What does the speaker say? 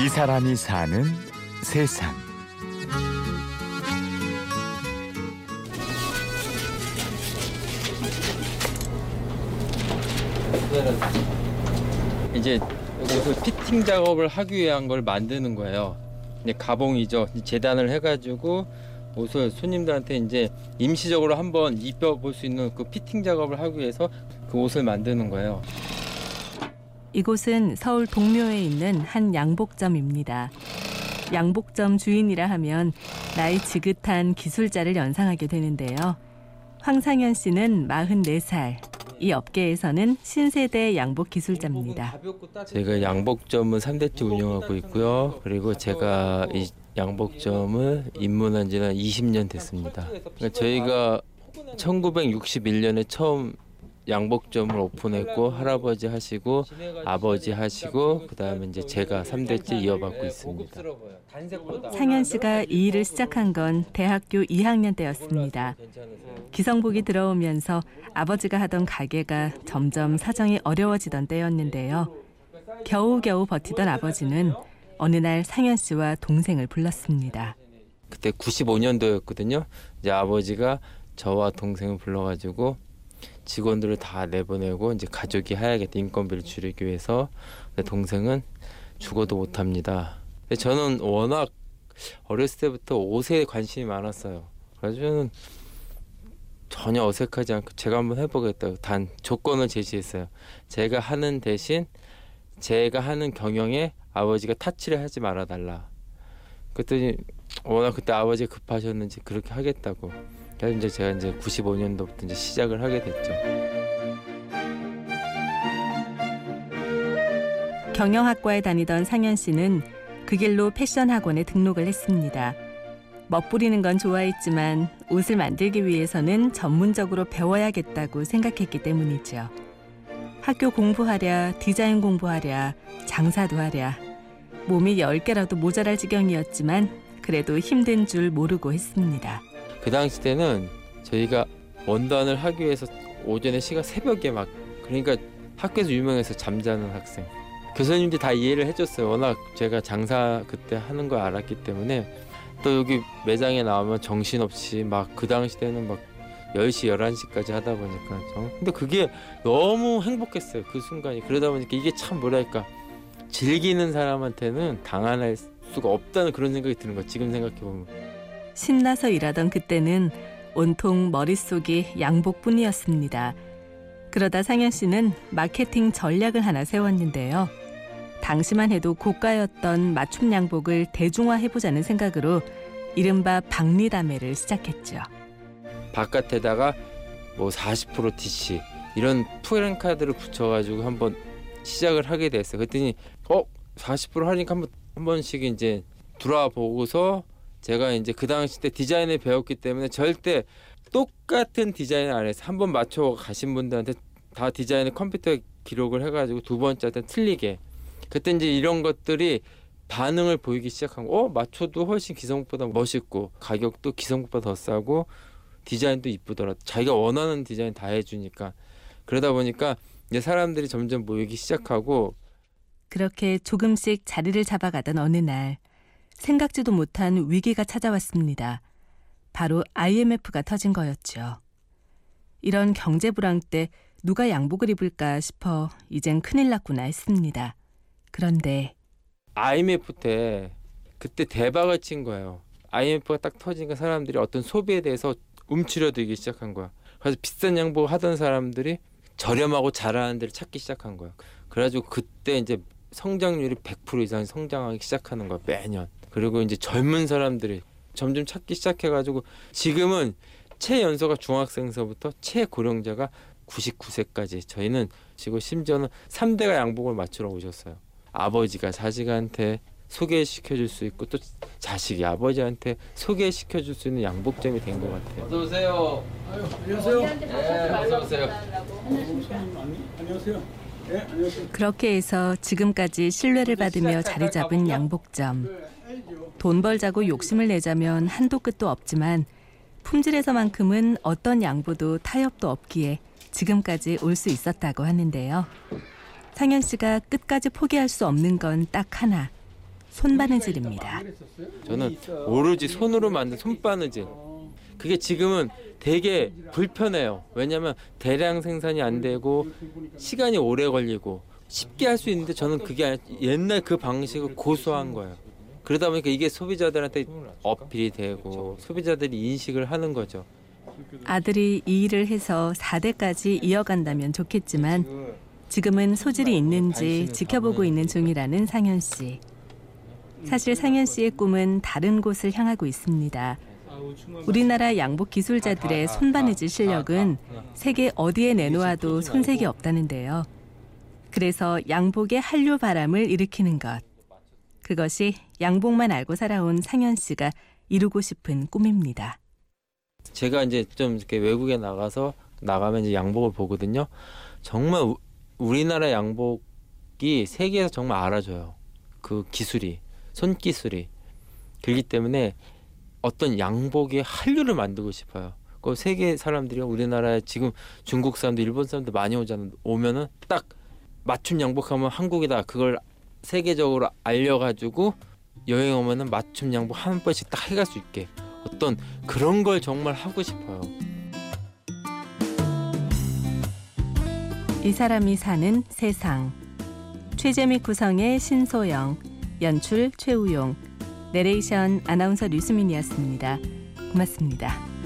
이 사람이 사는 세상. 이제 옷을 피팅 작업을 하기 위한 걸 만드는 거예요. 이제 가봉이죠. 재단을 해가지고 옷을 손님들한테 이제 임시적으로 한번 입혀볼 수 있는 그 피팅 작업을 하기 위해서 그 옷을 만드는 거예요. 이곳은 서울 동묘에 있는 한 양복점입니다. 양복점 주인이라 하면 나이 지긋한 기술자를 연상하게 되는데요. 황상현 씨는 44살. 이 업계에서는 신세대 양복 기술자입니다. 제가 양복점은 3대째 운영하고 있고요. 그리고 제가 이 양복점을 입문한 지는 20년 됐습니다. 그러니까 저희가 1961년에 처음 양복점을 오픈했고 할아버지 하시고 아버지 하시고 그다음에 이제 제가 3대째 이어받고 있습니다. 상현 씨가 이 일을 시작한 건 대학교 2학년 때였습니다. 기성복이 들어오면서 아버지가 하던 가게가 점점 사정이 어려워지던 때였는데요. 겨우겨우 버티던 아버지는 어느 날 상현 씨와 동생을 불렀습니다. 그때 95년도였거든요. 이제 아버지가 저와 동생을 불러가지고 직원들을 다 내보내고 이제 가족이 해야겠다 인건비를 줄이기 위해서 동생은 죽어도 못합니다. 근데 저는 워낙 어렸을 때부터 옷에 관심이 많았어요. 그래서 저는 전혀 어색하지 않고 제가 한번 해보겠다고 단 조건을 제시했어요. 제가 하는 대신 제가 하는 경영에 아버지가 타치를 하지 말아달라. 그랬더니 워낙 그때 아버지가 급하셨는지 그렇게 하겠다고. 그래서 이제 제가 이제 95년도부터 이제 시작을 하게 됐죠. 경영학과에 다니던 상현 씨는 그 길로 패션 학원에 등록을 했습니다. 멋부리는 건 좋아했지만 옷을 만들기 위해서는 전문적으로 배워야겠다고 생각했기 때문이죠. 학교 공부하랴, 디자인 공부하랴, 장사도 하랴. 몸이 10개라도 모자랄 지경이었지만 그래도 힘든 줄 모르고 했습니다. 그 당시 때는 저희가 원단을 하기 위해서 오전에 시간 새벽에 막 그러니까 학교에서 유명해서 잠자는 학생. 교수님들이 다 이해를 해줬어요. 워낙 제가 장사 그때 하는 걸 알았기 때문에. 또 여기 매장에 나오면 정신없이 막 그 당시 때는 막 10시 11시까지 하다 보니까 근데 그게 너무 행복했어요. 그 순간이. 그러다 보니까 이게 참 뭐랄까. 즐기는 사람한테는 당할 수가 없다는 그런 생각이 드는 거야 지금 생각해 보면 신나서 일하던 그때는 온통 머릿속이 양복뿐이었습니다. 그러다 상현 씨는 마케팅 전략을 하나 세웠는데요. 당시만 해도 고가였던 맞춤 양복을 대중화해보자는 생각으로 이른바 박리다매를 시작했죠. 바깥에다가 뭐 40% DC 이런 프랜카드를 붙여가지고 한번 시작을 하게 됐어요. 그랬더니 어40% 하니까 한번 한 번씩 이제 들어와 보고서 제가 이제 그 당시 때 디자인을 배웠기 때문에 절대 똑같은 디자인 안에서 한 번 맞춰 가신 분들한테 다 디자인을 컴퓨터에 기록을 해가지고 두 번째 때 틀리게 그때 이제 이런 것들이 반응을 보이기 시작한 거. 어 맞춰도 훨씬 기성복보다 멋있고 가격도 기성복보다 더 싸고 디자인도 이쁘더라. 자기가 원하는 디자인 다 해주니까 그러다 보니까 이제 사람들이 점점 모이기 시작하고 그렇게 조금씩 자리를 잡아가던 어느 날 생각지도 못한 위기가 찾아왔습니다. 바로 IMF가 터진 거였죠. 이런 경제 불황 때 누가 양복을 입을까 싶어 이젠 큰일 났구나 했습니다. 그런데 IMF 때 그때 대박을 친 거예요. IMF가 딱 터지니까 사람들이 어떤 소비에 대해서 움츠려들기 시작한 거야. 그래서 비싼 양복 하던 사람들이 저렴하고 잘하는 데를 찾기 시작한 거야. 그래가지고 그때 이제 성장률이 100% 이상 성장하기 시작하는 거야 매년. 그리고 이제 젊은 사람들이 점점 찾기 시작해가지고 지금은 최연소가 중학생서부터 최고령자가 99세까지 저희는 지금 심지어는 3대가 양복을 맞추러 오셨어요. 아버지가 자식한테 소개시켜 줄 수 있고 또 자식이 아버지한테 소개시켜 줄 수 있는 양복점이 된 것 같아요. 어서 오세요. 아유, 안녕하세요. 네, 어서 오세요. 안녕하세요. 네, 안녕하세요. 그렇게 해서 지금까지 신뢰를 받으며 자리 잡은 양복점. 돈 벌자고 욕심을 내자면 한도 끝도 없지만 품질에서만큼은 어떤 양보도 타협도 없기에 지금까지 올 수 있었다고 하는데요. 상현 씨가 끝까지 포기할 수 없는 건 딱 하나. 손바느질입니다. 저는 오로지 손으로 만든 손바느질. 그게 지금은 되게 불편해요. 왜냐하면 대량 생산이 안 되고 시간이 오래 걸리고 쉽게 할 수 있는데 저는 그게 아니- 옛날 그 방식을 고수한 거예요. 그러다 보니까 이게 소비자들한테 어필이 되고 소비자들이 인식을 하는 거죠. 아들이 이 일을 해서 4대까지 이어간다면 좋겠지만 지금은 소질이 있는지 지켜보고 있는 중이라는 상현 씨. 사실 상현 씨의 꿈은 다른 곳을 향하고 있습니다. 우리나라 양복 기술자들의 손바느질 실력은 세계 어디에 내놓아도 손색이 없다는데요. 그래서 양복의 한류 바람을 일으키는 것. 그것이 양복만 알고 살아온 상현 씨가 이루고 싶은 꿈입니다. 제가 이제 좀 이렇게 외국에 나가서 나가면 이제 양복을 보거든요. 정말 우, 우리나라 양복이 세계에서 정말 알아줘요. 그 기술이 손기술이 그렇기 때문에 어떤 양복의 한류를 만들고 싶어요. 그 세계 사람들이 우리나라에 지금 중국 사람들, 일본 사람들 많이 오잖아. 오면은 딱 맞춤 양복하면 한국이다. 그걸 세계적으로 알려가지고 여행 오면은 맞춤 양복 한 번씩 딱 해갈 수 있게 어떤 그런 걸 정말 하고 싶어요. 이 사람이 사는 세상. 최재미 구성의 신소영, 연출 최우용, 내레이션 아나운서 류수민이었습니다. 고맙습니다.